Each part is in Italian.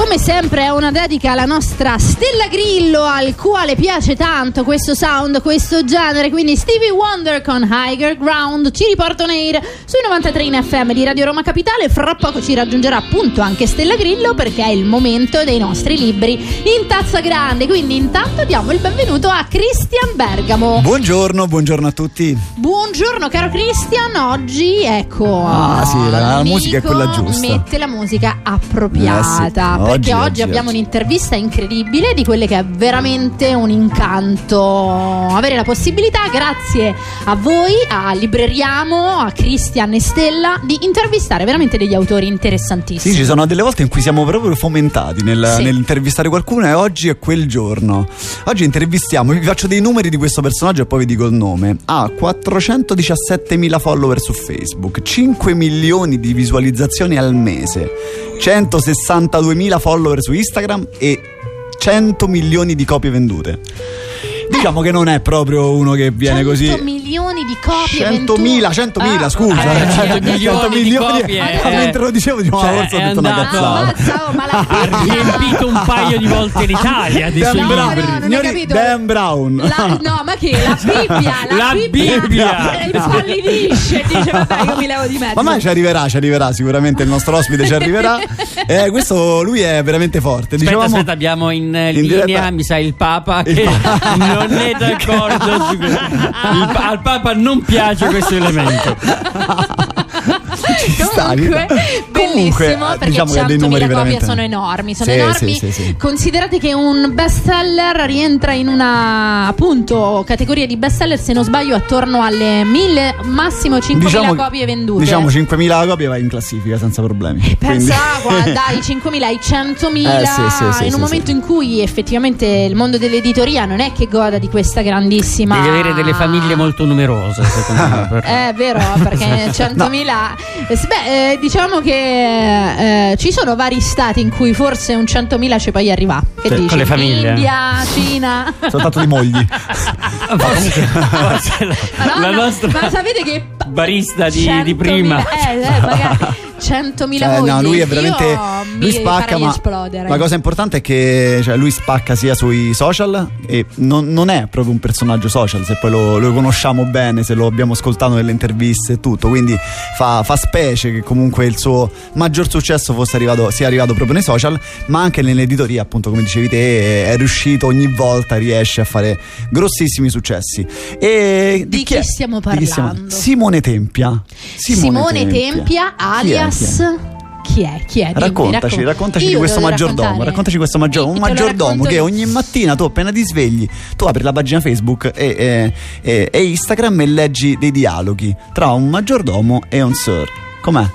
come sempre è una dedica alla nostra Stella Grillo, al quale piace tanto questo sound, questo genere. Quindi Stevie Wonder con Higher Ground ci riporta on air sui 93 in FM di Radio Roma Capitale. Fra poco ci raggiungerà appunto anche Stella Grillo perché è il momento dei nostri libri in tazza grande. Quindi intanto diamo il benvenuto a Christian Bergamo. Buongiorno, buongiorno a tutti. Buongiorno caro Christian, oggi ecco. Ah sì, la, la musica è quella giusta. Mette la musica appropriata. Eh sì, perché oggi, oggi, abbiamo oggi. un'intervista incredibile di quelle che è veramente un incanto avere la possibilità, grazie a voi, a Libreriamo, a Cristian e Stella, di intervistare veramente degli autori interessantissimi. Sì, ci sono delle volte in cui siamo proprio fomentati nel- Sì. nell'intervistare qualcuno e oggi è quel giorno. Oggi intervistiamo, vi faccio dei numeri di questo personaggio e poi vi dico il nome. Ha 417.000 follower su Facebook, 5 milioni di visualizzazioni al mese, 162.000 follower su Instagram e 100 milioni di copie vendute. Diciamo che non è proprio uno che viene 100 così. milioni di copie 100.000, 100.000, Ah, scusa. eh, 100 100 milioni di copie, eh. mentre lo dicevo, dicevo, Cioè, ma forse ho è detto una andato- cazzata. Ma la Ha riempito un paio di volte l'Italia dei Dan suoi No, Brown, no, non hai signori, capito. Dan Brown. La- no, ma che? La Bibbia! La, La Bibbia. Impallidisce e dice: Vabbè, io mi levo di mezzo. Ma mai ci arriverà, ci arriverà, sicuramente il nostro ospite ci arriverà. Eh, questo lui è veramente forte. Aspetta, Dicevamo, aspetta, abbiamo in, in linea, diretta- mi sa, il Papa Il che Papa. non è d'accordo su questo. Il pa- al Papa non piace questo elemento. ci Comunque, Comunque, eh, perché diciamo che ha dei 100.000 numeri copie veramente- sono enormi, sono Sì, enormi. sì, sì, sì. Considerate che un bestseller rientra in una appunto categoria di bestseller, se non sbaglio, attorno alle 1000, massimo 5.000 Diciamo- copie vendute. Diciamo 5.000 copie vai in classifica senza problemi. Pensa Quindi- qua, dai 5.000 ai 100.000 Eh, sì, sì, sì, in sì, un sì. momento in cui effettivamente il mondo dell'editoria non è che goda di questa grandissima Devi avere delle famiglie molto numerose, secondo me. per- È vero, perché 100.000. Eh, sì, Beh, eh, diciamo che eh, ci sono vari stati in cui forse un 100.000 ci puoi arrivare. Che Sì, dici? con le famiglie. India, Cina. Soltanto di mogli. Forse- forse la, Madonna, la nostra Ma sapete che. barista di, di 100.000 prima. Eh, eh, magari 100.000 Cioè, mogli. no, lui è veramente. Io lui spacca, ma esplodere. la cosa importante è che cioè, lui spacca sia sui social e non, non è proprio un personaggio social, se poi lo, lo conosciamo bene, se lo abbiamo ascoltato nelle interviste e tutto. Quindi fa, fa specie che comunque il suo maggior successo fosse arrivato, sia arrivato proprio nei social, ma anche nell'editoria, appunto, come dicevi te, è riuscito ogni volta, riesce a fare grossissimi successi. E Di chi è? stiamo Di chi stiamo- parlando? Simone Tempia. Simone, Tempia, Chi è? Alias. Chi è? Chi è? Dimmi, Raccontaci, raccon- raccontaci di questo maggiordomo. raccontare. Raccontaci questo maggiordomo. Un maggiordomo che io. ogni mattina tu appena ti svegli, tu apri la pagina Facebook e, e- e- e Instagram e leggi dei dialoghi tra un maggiordomo e un sir. Com'è?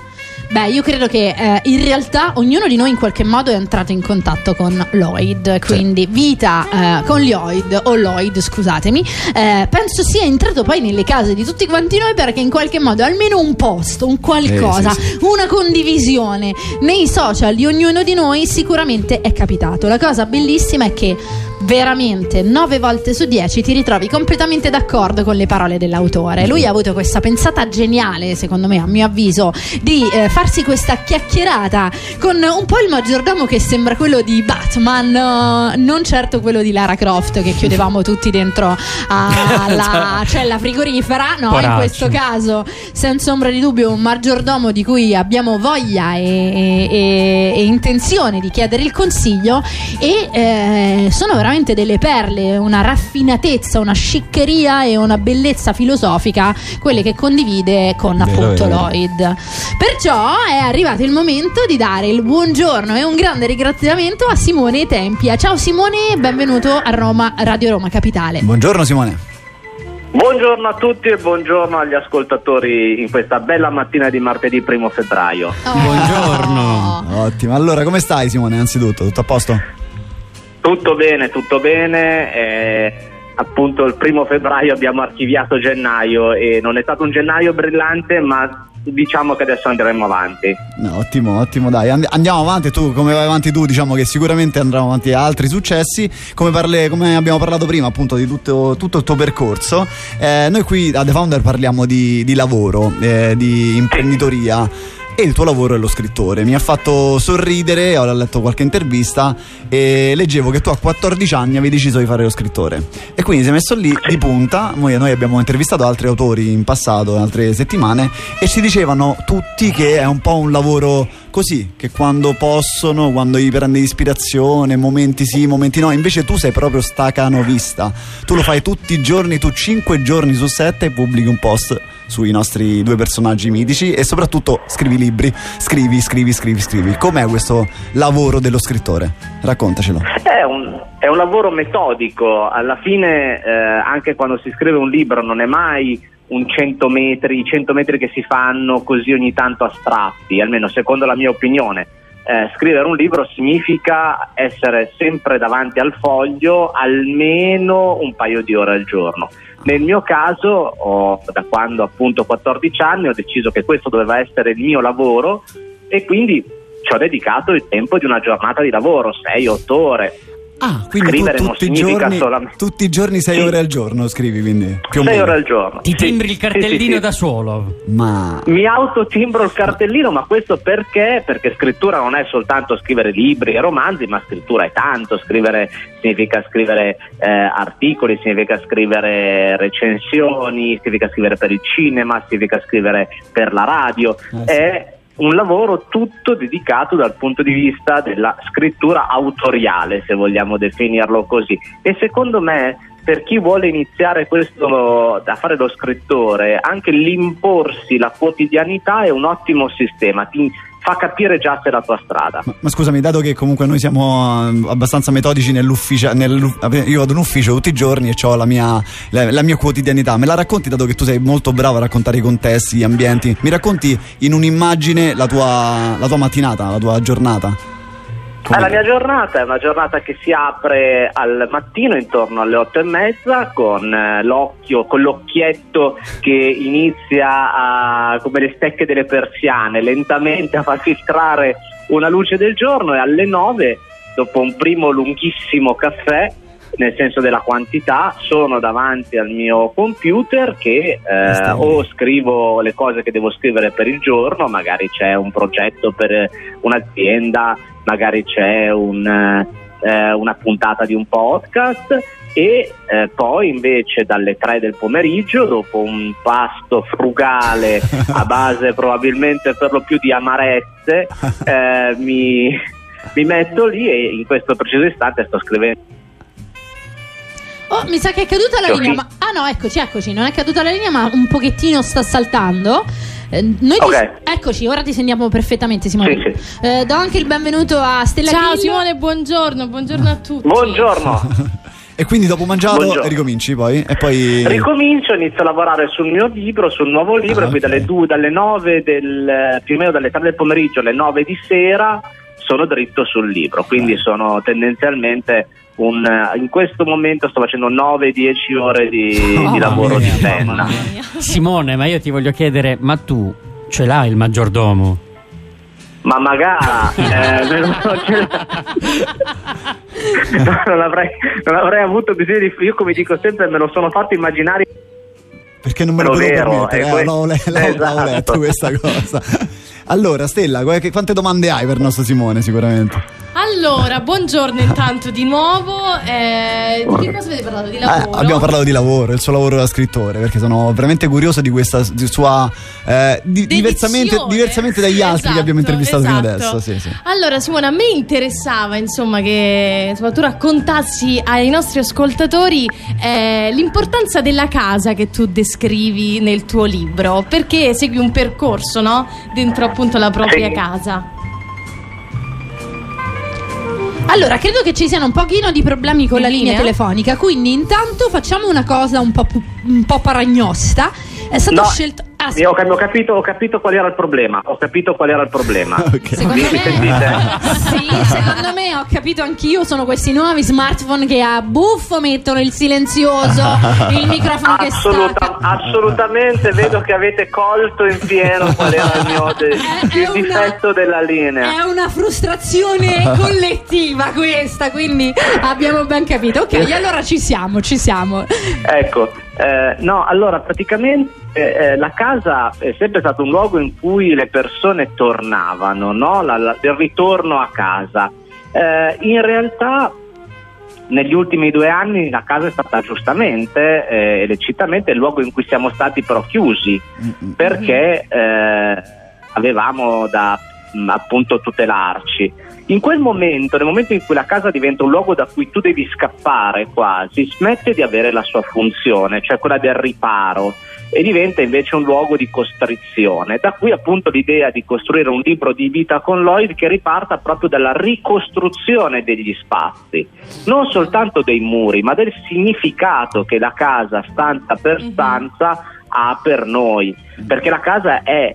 Beh, io credo che eh, in realtà ognuno di noi in qualche modo è entrato in contatto con Lloyd, quindi vita eh, con Lloyd o Lloyd, scusatemi, eh, penso sia entrato poi nelle case di tutti quanti noi perché in qualche modo almeno un post, un qualcosa, Eh, sì, una condivisione. Nei social di ognuno di noi sicuramente è capitato. La cosa bellissima è che veramente 9 volte su 10 ti ritrovi completamente d'accordo con le parole dell'autore. Lui ha avuto questa pensata geniale, secondo me, a mio avviso, di eh, farsi questa chiacchierata con un po' il maggiordomo che sembra quello di Batman, eh, non certo quello di Lara Croft che chiudevamo tutti dentro alla cella frigorifera, no, in Poraccio. questo caso senza ombra di dubbio un maggiordomo di cui abbiamo voglia e, e- e intenzione di chiedere il consiglio e eh, sono veramente delle perle, una raffinatezza, una sciccheria e una bellezza filosofica, quelle che condivide con Vero, appunto vero. Lloyd. Perciò è arrivato il momento di dare il buongiorno e un grande ringraziamento a Simone Tempia. Ciao Simone, benvenuto a Roma, Radio Roma Capitale. Buongiorno Simone. Buongiorno a tutti e buongiorno agli ascoltatori in questa bella mattina di martedì 1 febbraio. Oh. Buongiorno. Ottimo. Allora, come stai Simone? Anzitutto, tutto a posto? Tutto bene, tutto bene. eh, appunto il primo febbraio abbiamo archiviato gennaio e non è stato un gennaio brillante, ma diciamo che adesso andremo avanti. No, ottimo, ottimo, dai, and- andiamo avanti. Tu, come vai avanti tu, diciamo che sicuramente andremo avanti a altri successi. Come, parle- come abbiamo parlato prima, appunto, di tutto, tutto il tuo percorso. eh, noi qui a The Founder parliamo di, di lavoro, eh, di imprenditoria. E il tuo lavoro è lo scrittore. Mi ha fatto sorridere, ho letto qualche intervista e leggevo che tu a 14 anni avevi deciso di fare lo scrittore e quindi sei messo lì di punta. Noi, noi abbiamo intervistato altri autori in passato, in altre settimane e ci dicevano tutti che è un po' un lavoro così, che quando possono, quando gli prende ispirazione, momenti sì, momenti no, invece tu sei proprio stacanovista. Tu lo fai tutti i giorni, tu 5 giorni su 7 pubblichi un post sui nostri due personaggi mitici e soprattutto scrivi libri, scrivi, scrivi, scrivi, scrivi. Com'è questo lavoro dello scrittore? Raccontacelo. È un, è un lavoro metodico, alla fine eh, anche quando si scrive un libro non è mai un 100 metri, 100 metri che si fanno così ogni tanto astratti, almeno secondo la mia opinione. Eh, scrivere un libro significa essere sempre davanti al foglio almeno un paio di ore al giorno. Nel mio caso, ho, da quando appunto ho 14 anni, ho deciso che questo doveva essere il mio lavoro e quindi ci ho dedicato il tempo di una giornata di lavoro, 6-8 ore. Ah, quindi Scrivere tu non tutti, i significa giorni, solamente- tutti i giorni 6 Sì. ore al giorno scrivi, quindi più o 6 meno. ore al giorno. Ti Sì, timbri il sì, sì, cartellino sì. da solo. Ma Mi autotimbro il cartellino, ma questo perché? Perché scrittura non è soltanto scrivere libri e romanzi, ma scrittura è tanto. Scrivere significa scrivere eh, articoli, significa scrivere recensioni, significa scrivere per il cinema, significa scrivere per la radio. Eh sì. È un lavoro tutto dedicato dal punto di vista della scrittura autoriale, se vogliamo definirlo così. E secondo me, per chi vuole iniziare questo a fare lo scrittore, anche l'imporsi la quotidianità è un ottimo sistema, ti fa capire già se è la tua strada. Ma, ma scusami, dato che comunque noi siamo eh, abbastanza metodici nell'ufficio, nell'u- io vado in ufficio tutti i giorni e ho la mia, la, la mia quotidianità, me la racconti dato che tu sei molto bravo a raccontare i contesti, gli ambienti, mi racconti in un'immagine la tua, la tua mattinata, la tua giornata? Eh, la mia giornata è una giornata che si apre al mattino intorno alle otto e mezza con eh, l'occhio, con l'occhietto che inizia a, come le stecche delle persiane, lentamente a far filtrare una luce del giorno e alle nove, dopo un primo lunghissimo caffè, nel senso della quantità, sono davanti al mio computer che eh, o scrivo le cose che devo scrivere per il giorno, magari c'è un progetto per un'azienda, magari c'è un, eh, una puntata di un podcast e eh, poi invece dalle 3 del pomeriggio, dopo un pasto frugale a base probabilmente per lo più di amarezze, eh, mi, mi metto lì e in questo preciso istante sto scrivendo. Oh, mi sa che è caduta la Sì. linea. Ma... Ah, no, eccoci, eccoci. Non è caduta la linea, ma un pochettino sta saltando. Eh, noi ti- Ok. Eccoci, ora ti sentiamo perfettamente, Simone. Sì, Eh, do anche il benvenuto a Stella Ciao Grillo. Simone, buongiorno, buongiorno a tutti. Buongiorno! E quindi dopo mangiato Buongiorno. ricominci poi? E poi... Ricomincio, inizio a lavorare sul mio libro, sul nuovo libro, Ah, e poi ok. dalle, due, dalle 9 del, più o meno dalle 3 del pomeriggio alle 9 di sera sono dritto sul libro, quindi sono tendenzialmente un, in questo momento sto facendo 9-10 ore di, di Mamma lavoro mia, di penna. Simone, ma io ti voglio chiedere, ma tu ce l'hai il maggiordomo? Ma magari eh, non, No, avrei, non avrei avuto bisogno di io come dico sempre me lo sono fatto immaginare Perché non me lo potevo permettere, è eh, que- le- l'avevo- l'avevo Esatto. letto questa cosa. Allora, Stella, quante domande hai per il nostro Simone sicuramente? Allora, buongiorno intanto di nuovo. Eh, di che cosa avete parlato? Di Eh, lavoro? abbiamo parlato di lavoro, il suo lavoro da scrittore, perché sono veramente curioso di questa di sua eh, di- diversamente, diversamente dagli altri che abbiamo Esatto, intervistato fino esatto. adesso. Sì, sì. Allora, Simone, a me interessava insomma che insomma, tu raccontassi ai nostri ascoltatori eh, l'importanza della casa che tu descrivi nel tuo libro, perché segui un percorso, no? Dentro appunto la propria Sì. casa. Allora, credo che ci siano un pochino di problemi con In la linea linea? telefonica, quindi intanto facciamo una cosa un po', pu- un po' paragnosta. È stato No, scelto... Ah, io ho, ho capito, ho capito qual era il problema ho capito qual era il problema Ok. Secondo Mi me, sì, secondo me ho capito anch'io. Sono questi nuovi smartphone che a buffo mettono il silenzioso, il microfono che Assoluta- stacca. assolutamente vedo che avete colto in pieno qual era il mio de- È- è il una- difetto della linea È una frustrazione collettiva questa, quindi abbiamo ben capito. Ok, allora ci siamo, ci siamo. Ecco, Eh, no, allora praticamente eh, la casa è sempre stato un luogo in cui le persone tornavano, no? la, la, il ritorno a casa. Eh, in realtà negli ultimi due anni la casa è stata giustamente eh, e lecitamente il luogo in cui siamo stati però chiusi Mm-mm. perché eh, avevamo da mh, appunto tutelarci. In quel momento, nel momento in cui la casa diventa un luogo da cui tu devi scappare quasi, smette di avere la sua funzione, cioè quella del riparo, e diventa invece un luogo di costrizione. Da qui appunto l'idea di costruire un libro di vita con Lloyd che riparta proprio dalla ricostruzione degli spazi, non soltanto dei muri, ma del significato che la casa stanza per Mhm. stanza ha per noi, perché la casa è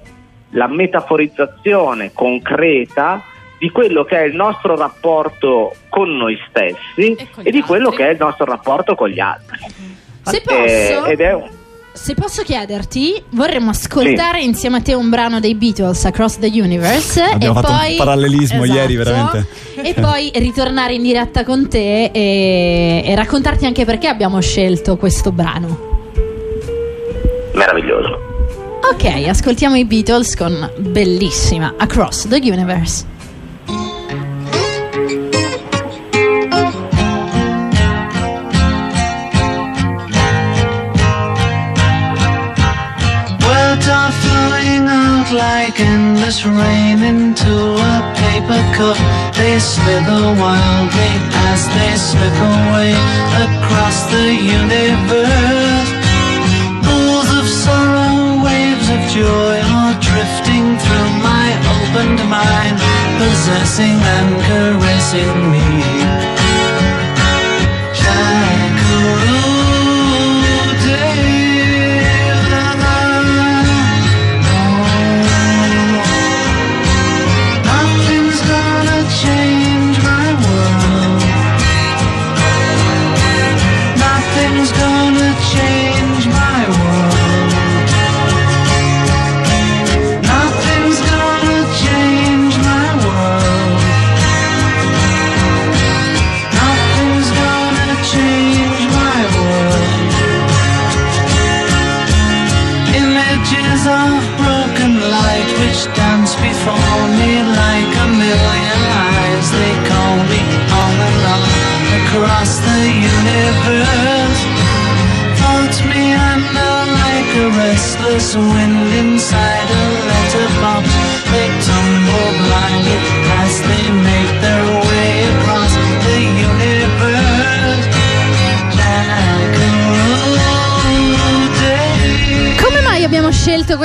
la metaforizzazione concreta di quello che è il nostro rapporto con noi stessi E e, di quello che è il nostro rapporto con gli altri. Se Eh, posso, ed è un- se posso chiederti, vorremmo ascoltare insieme a te un brano dei Beatles, Across the Universe. Abbiamo e fatto un poi, parallelismo ieri, veramente. E poi ritornare in diretta con te e, e raccontarti anche perché abbiamo scelto questo brano. meraviglioso. Ok, ascoltiamo i Beatles con bellissima Across the Universe. Like endless rain into a paper cup. They slither wildly as they slip away across the universe. Of joy are drifting through my opened mind, possessing and caressing me. Nothing's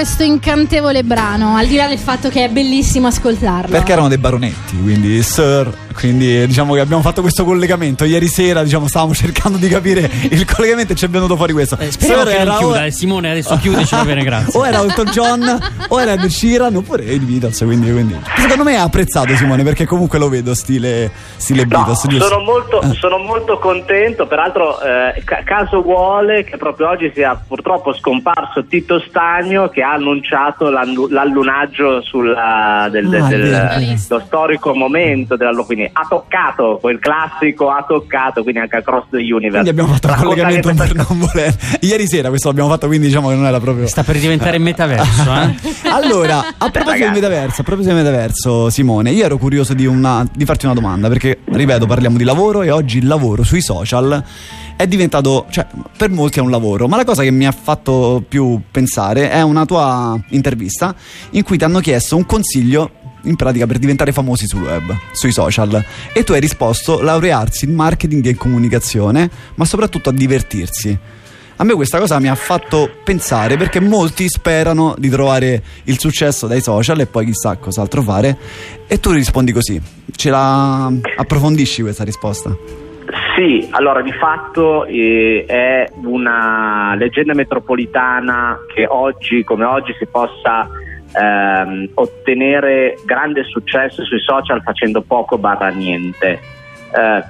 questo incantevole brano? Al di là del fatto che è bellissimo ascoltarlo. Perché erano dei baronetti, quindi Sir, quindi diciamo che abbiamo fatto questo collegamento. Ieri sera diciamo stavamo cercando di capire il collegamento e ci è venuto fuori questo. Eh, speriamo Sir che non era chiuda. o- eh, Simone adesso chiudici, va bene, grazie. O era Elton John, o era Ed Sheeran, oppure i Beatles. Quindi, quindi. Secondo me ha apprezzato Simone perché comunque lo vedo stile, stile No, Beatles. sono molto, Eh. sono molto contento, peraltro eh, ca- caso vuole che proprio oggi sia purtroppo scomparso Tito Stagno che ha annunciato l'allunaggio sulla, del, del- Ah, del- vero. lo storico momento della quindi ha toccato quel classico ha toccato quindi anche Across the Universe Quindi abbiamo fatto un collegamento per non voler. Ieri sera questo l'abbiamo fatto, quindi diciamo che non era proprio. Sta per diventare metaverso, eh? Allora, a proposito del metaverso, a proposito del metaverso, Simone, io ero curioso di, una- di farti una domanda, perché ripeto, parliamo di lavoro e oggi il lavoro sui social è diventato, cioè, per molti è un lavoro, ma la cosa che mi ha fatto più pensare è una tua intervista in cui ti hanno chiesto un consiglio in pratica per diventare famosi sul web, sui social. E tu hai risposto laurearsi in marketing e comunicazione, ma soprattutto a divertirsi. A me questa cosa mi ha fatto pensare perché molti sperano di trovare il successo dai social e poi chissà cos'altro fare. E tu rispondi così. Ce la approfondisci questa risposta? Sì, allora di fatto eh, è una leggenda metropolitana che oggi come oggi si possa ehm, ottenere grande successo sui social facendo poco barra niente. Eh,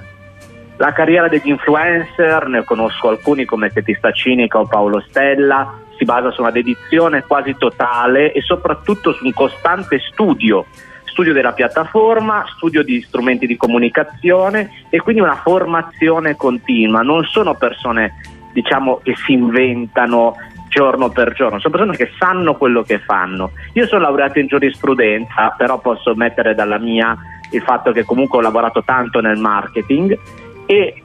la carriera degli influencer, ne conosco alcuni come Setista Cinica o Paolo Stella, si basa su una dedizione quasi totale e soprattutto su un costante studio studio della piattaforma, studio di strumenti di comunicazione e quindi una formazione continua. Non sono persone diciamo che si inventano giorno per giorno, sono persone che sanno quello che fanno. Io sono laureato in giurisprudenza, però posso mettere dalla mia il fatto che comunque ho lavorato tanto nel marketing e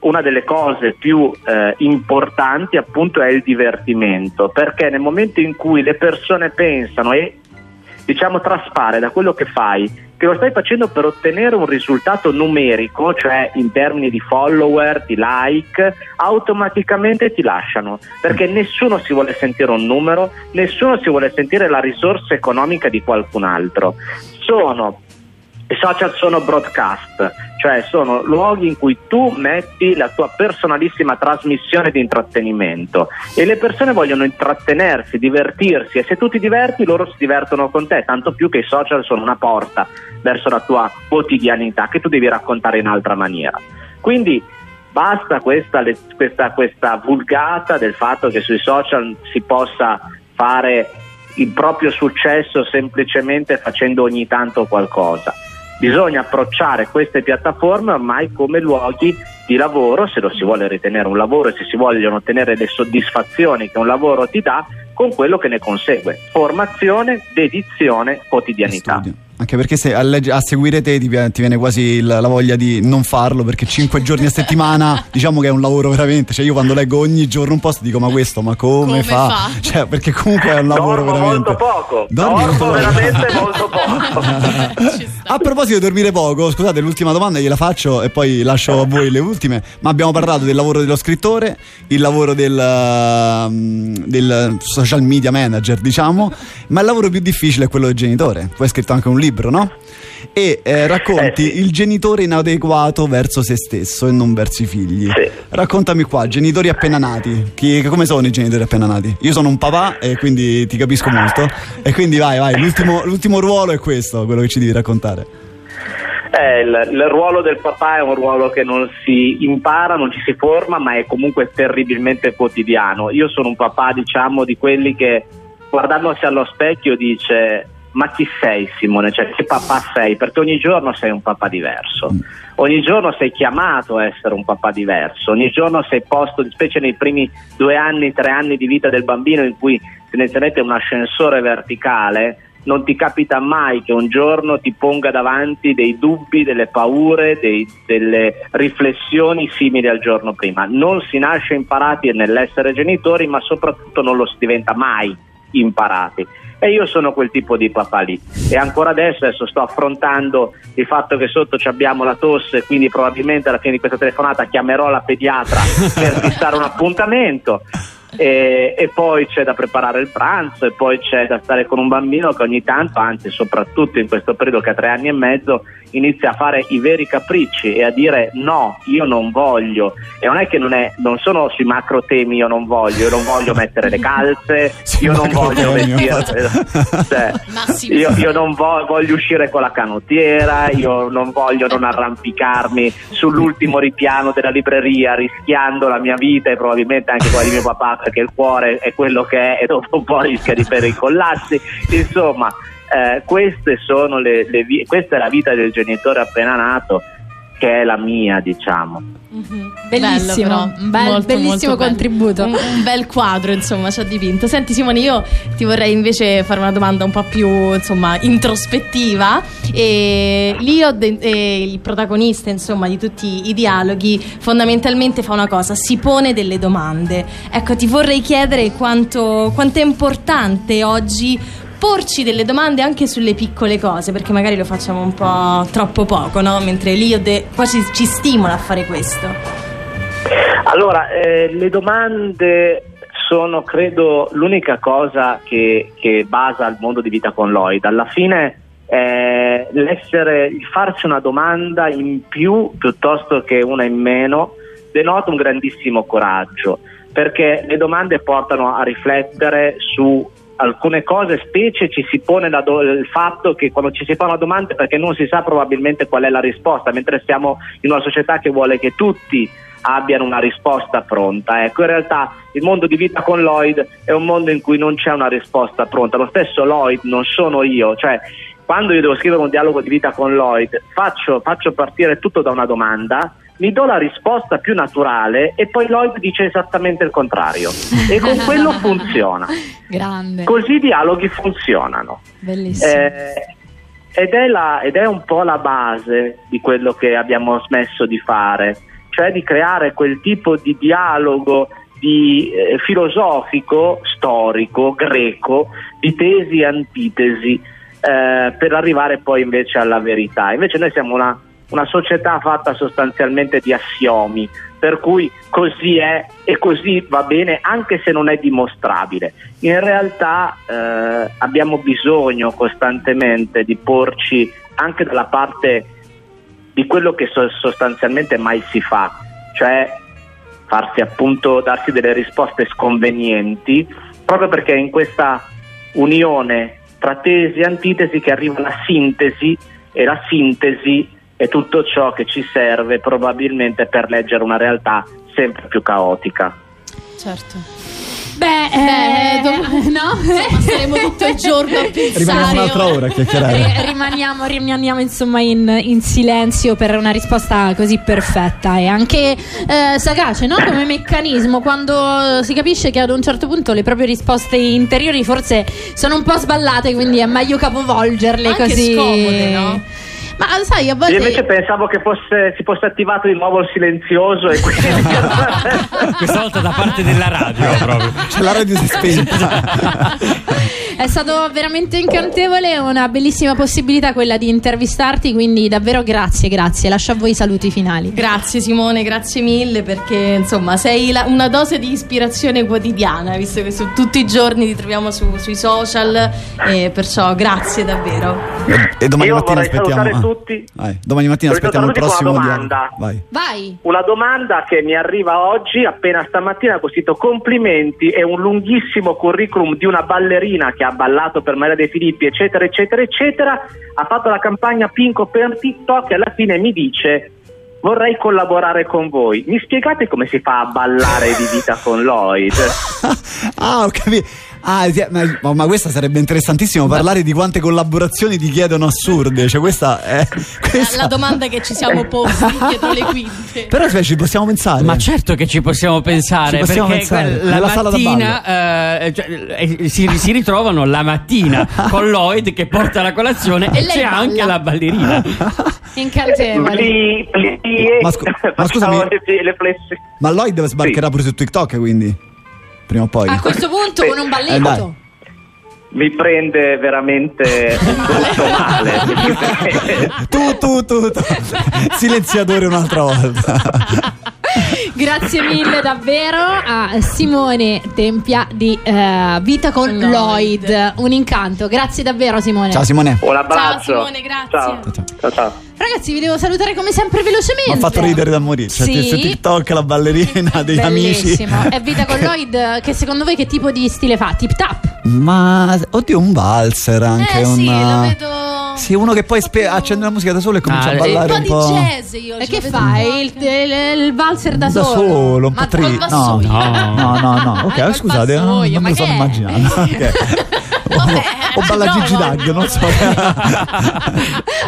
una delle cose più eh, importanti appunto è il divertimento, perché nel momento in cui le persone pensano e diciamo traspare da quello che fai che lo stai facendo per ottenere un risultato numerico, cioè in termini di follower, di like, automaticamente ti lasciano, perché nessuno si vuole sentire un numero, nessuno si vuole sentire la risorsa economica di qualcun altro. Sono i social sono broadcast, cioè sono luoghi in cui tu metti la tua personalissima trasmissione di intrattenimento e le persone vogliono intrattenersi, divertirsi e se tu ti diverti loro si divertono con te, tanto più che i social sono una porta verso la tua quotidianità che tu devi raccontare in altra maniera. Quindi basta questa, questa, questa vulgata del fatto che sui social si possa fare il proprio successo semplicemente facendo ogni tanto qualcosa Bisogna approcciare queste piattaforme ormai come luoghi di lavoro, se lo si vuole ritenere un lavoro e se si vogliono ottenere le soddisfazioni che un lavoro ti dà, con quello che ne consegue. Formazione, dedizione, quotidianità. Anche perché se a, legge, a seguire te ti, ti viene quasi la, la, voglia di non farlo perché cinque giorni a settimana diciamo che è un lavoro veramente. Cioè io quando leggo ogni giorno un post dico ma questo ma come, come fa? fa? Cioè perché comunque è un lavoro Dormo veramente. molto poco. Dormi Dormo molto veramente molto poco. a proposito di dormire poco, scusate l'ultima domanda gliela faccio e poi lascio a voi le ultime. Ma abbiamo parlato del lavoro dello scrittore, il lavoro del, mm, del social media manager diciamo, ma il lavoro più difficile è quello del genitore. Tu hai scritto anche un libro libro, no? E eh, racconti eh sì. il genitore inadeguato verso se stesso e non verso i figli. Sì. Raccontami qua, genitori appena nati. Chi, come sono i genitori appena nati? Io sono un papà e quindi ti capisco molto. E quindi vai, vai, l'ultimo, l'ultimo ruolo è questo, quello che ci devi raccontare. Eh, il, il, ruolo del papà è un ruolo che non si impara, non ci si forma, ma è comunque terribilmente quotidiano. Io sono un papà, diciamo, di quelli che guardandosi allo specchio dice ma chi sei Simone? Cioè, che papà sei? Perché ogni giorno sei un papà diverso, mm. ogni giorno sei chiamato a essere un papà diverso, ogni giorno sei posto, specie nei primi due anni, tre anni di vita del bambino in cui tendenzialmente è un ascensore verticale, non ti capita mai che un giorno ti ponga davanti dei dubbi, delle paure, dei, delle riflessioni simili al giorno prima. Non si nasce imparati nell'essere genitori, ma soprattutto non lo si diventa mai imparati e io sono quel tipo di papà lì. E ancora adesso, adesso sto affrontando il fatto che sotto abbiamo la tosse quindi probabilmente alla fine di questa telefonata chiamerò la pediatra per fissare un appuntamento. E, e, poi c'è da preparare il pranzo e poi c'è da stare con un bambino che ogni tanto, anzi soprattutto in questo periodo che ha tre anni e mezzo, inizia a fare i veri capricci e a dire no, io non voglio. E non è che non, è, non sono sui macro temi io non voglio, io non voglio mettere le calze, io non voglio vestire, cioè, io, io, non vo- voglio uscire con la canottiera, io non voglio non arrampicarmi sull'ultimo ripiano della libreria rischiando la mia vita e probabilmente anche quella di mio papà perché il cuore è quello che è e dopo un po' rischia di pericolarsi. Insomma, eh, queste sono le, le vie, questa è la vita del genitore appena nato che è la mia, diciamo. Mm-hmm. Bellissimo, Bello, bel, molto, bellissimo molto contributo. Un, un, bel quadro, insomma, ci ha dipinto. Senti, Simone, io ti vorrei invece fare una domanda un po' più, insomma, introspettiva. E Lio, e il protagonista, insomma, di tutti i dialoghi, fondamentalmente fa una cosa: si pone delle domande. Ecco, ti vorrei chiedere quanto, quanto è importante oggi porci delle domande anche sulle piccole cose, perché magari lo facciamo un po' troppo poco, no? Mentre l'IOD quasi ci stimola a fare questo. Allora, eh, le domande sono, credo, l'unica cosa che, che, basa il mondo di vita con Lloyd. Alla fine eh, l'essere, il farci una domanda in più piuttosto che una in meno denota un grandissimo coraggio perché le domande portano a riflettere su alcune cose, specie ci si pone do- il fatto che quando ci si fa una domanda perché non si sa probabilmente qual è la risposta, mentre siamo in una società che vuole che tutti abbiano una risposta pronta. Ecco, in realtà il mondo di vita con Lloyd è un mondo in cui non c'è una risposta pronta. Lo stesso Lloyd non sono io, cioè quando io devo scrivere un dialogo di vita con Lloyd faccio, faccio partire tutto da una domanda mi do la risposta più naturale e poi Lloyd dice esattamente il contrario. E con quello funziona. Grande. Così i dialoghi funzionano. Bellissimo. Eh, ed, è la- ed è un po' la base di quello che abbiamo smesso di fare, cioè di creare quel tipo di dialogo di, eh, filosofico, storico, greco, di tesi e antitesi, eh, per arrivare poi invece alla verità. Invece noi siamo una, una società fatta sostanzialmente di assiomi, per cui così è e così va bene anche se non è dimostrabile. In realtà eh, abbiamo bisogno costantemente di porci anche dalla parte di quello che so- sostanzialmente mai si fa, cioè farsi appunto darsi delle risposte sconvenienti, proprio perché in questa unione tra tesi e antitesi che arriva la sintesi e la sintesi è tutto ciò che ci serve probabilmente per leggere una realtà sempre più caotica. Certo. Beh, Beh, eh, dopo- no? Insomma, staremo tutto il giorno a pensare. Rimaniamo un'altra ora a chiacchierare. Ri- rimaniamo, rimaniamo insomma in, in silenzio per una risposta così perfetta e anche eh, sagace no? come meccanismo quando si capisce che ad un certo punto le proprie risposte interiori forse sono un po' sballate quindi è meglio capovolgerle Anche così scomode, no? Ma sai a Io volte invece pensavo che fosse, si fosse attivato di nuovo il silenzioso e quindi Questa volta da parte della radio proprio. C'è la radio si è spenta. È stato veramente incantevole, una bellissima possibilità quella di intervistarti, quindi davvero grazie, grazie. Lascio a voi i saluti finali. Grazie Simone, grazie mille perché insomma sei la- una dose di ispirazione quotidiana, visto che su, tutti i giorni ti troviamo su- sui social e perciò grazie davvero. E domani Io mattina aspettiamo. ah, tutti. vai, domani mattina Vorrei aspettiamo il prossimo una domanda. Vai. Vai. Una domanda che mi arriva oggi, appena stamattina, con scritto complimenti e un lunghissimo curriculum di una ballerina che ha ballato per Maria De Filippi, eccetera, eccetera, eccetera. Ha fatto la campagna Pinco per TikTok e alla fine mi dice vorrei collaborare con voi. Mi spiegate come si fa a ballare di vita con Lloyd? ah, ho capito. Ah, sì, ma, ma- questa sarebbe interessantissimo parlare di quante collaborazioni ti chiedono assurde. Cioè, questa è. La, Questa... la domanda che ci siamo posti dietro le quinte. Però cioè, ci possiamo pensare. Ma certo che ci possiamo pensare, Ci possiamo perché pensare. la Nella sala da mattina eh, cioè, eh, si, si ritrovano la mattina con Lloyd che porta la colazione e, E lei c'è balla. anche la ballerina. Incantevole. Ma scu- ma scusami. le, Ma Lloyd sbarcherà pure su TikTok, quindi. Prima o poi. A questo punto con un Eh, balletto. dai. Mi prende veramente molto male. tu, tu, tu, tu. Silenziatore un'altra volta. Grazie mille davvero a Simone Tempia di eh, Vita con Lloyd. Lloyd. Un incanto. Grazie davvero Simone. Ciao Simone. Un abbraccio. Ciao, Simone, grazie. Ciao. Ciao, ciao. ciao, ciao. Ragazzi, vi devo salutare come sempre velocemente. Mi ha fatto ridere da morire. Cioè, Sì. su TikTok la ballerina degli amici. Bellissimo. È Vita con Lloyd che secondo voi che tipo di stile fa? Tip tap? Ma oddio, un valzer anche. eh sì, un, lo vedo. Sì, uno che poi spe- accende la musica da solo e comincia Ah, a ballare un un po' po'. di jazz io E che fai? Il, il- il valzer da Da solo? solo, un po' Ma tri- col No. No. no, no, no. Ok, scusate, non, me lo sto che è? o balla Gigi Dag, almeno. non so.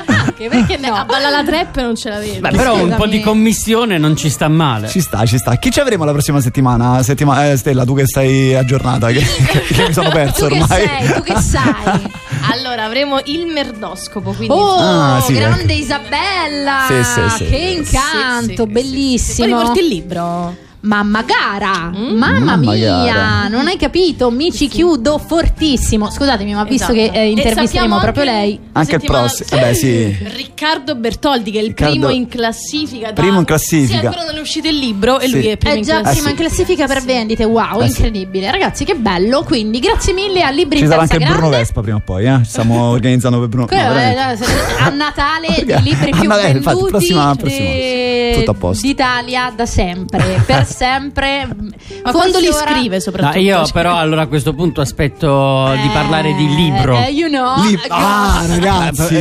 Anche perché no? A balla la trap non ce la vedo. Beh, però un po' di commissione non ci sta male. Ci sta, ci sta. Chi ci avremo la prossima settimana? Settima- eh, Stella, tu che sei aggiornata, che, che mi sono perso Tu che ormai. sei? Tu che sai? Allora, avremo il merdoscopo, quindi Oh, Ah, sì, grande ecco. Isabella! Sì, sì, sì. Che incanto, Sì, sì, sì, bellissimo. Poi porti il libro. Mamma gara, Mm. mamma Mamma mia, gara. non hai capito? Mi ci chiudo fortissimo. Scusatemi, ma visto Esatto. che eh, E intervisteremo proprio anche lei. Anche il prossimo. Eh beh, sì. Riccardo Bertoldi, che è il Riccardo- primo in classifica. da- Primo in classifica. Sì, ancora non è uscito il libro e Sì. lui è primo È in già classifica. prima in classifica per vendite, wow, Eh sì. incredibile. Ragazzi, che bello. Quindi, grazie mille a Libri Ci sarà anche Grande. Bruno Vespa prima o poi, eh? Ci stiamo organizzando per Bruno. Quello no, veramente. a Natale i libri più Natale, venduti infatti, prossima- prossima de- volta. Tutto a posto. d'Italia da sempre, per sempre. Ma quando li ora- scrive No, soprattutto? io Cioè- però allora a questo punto aspetto di Eh, parlare di libro. eh, you know, Lib- ah, ragazzi.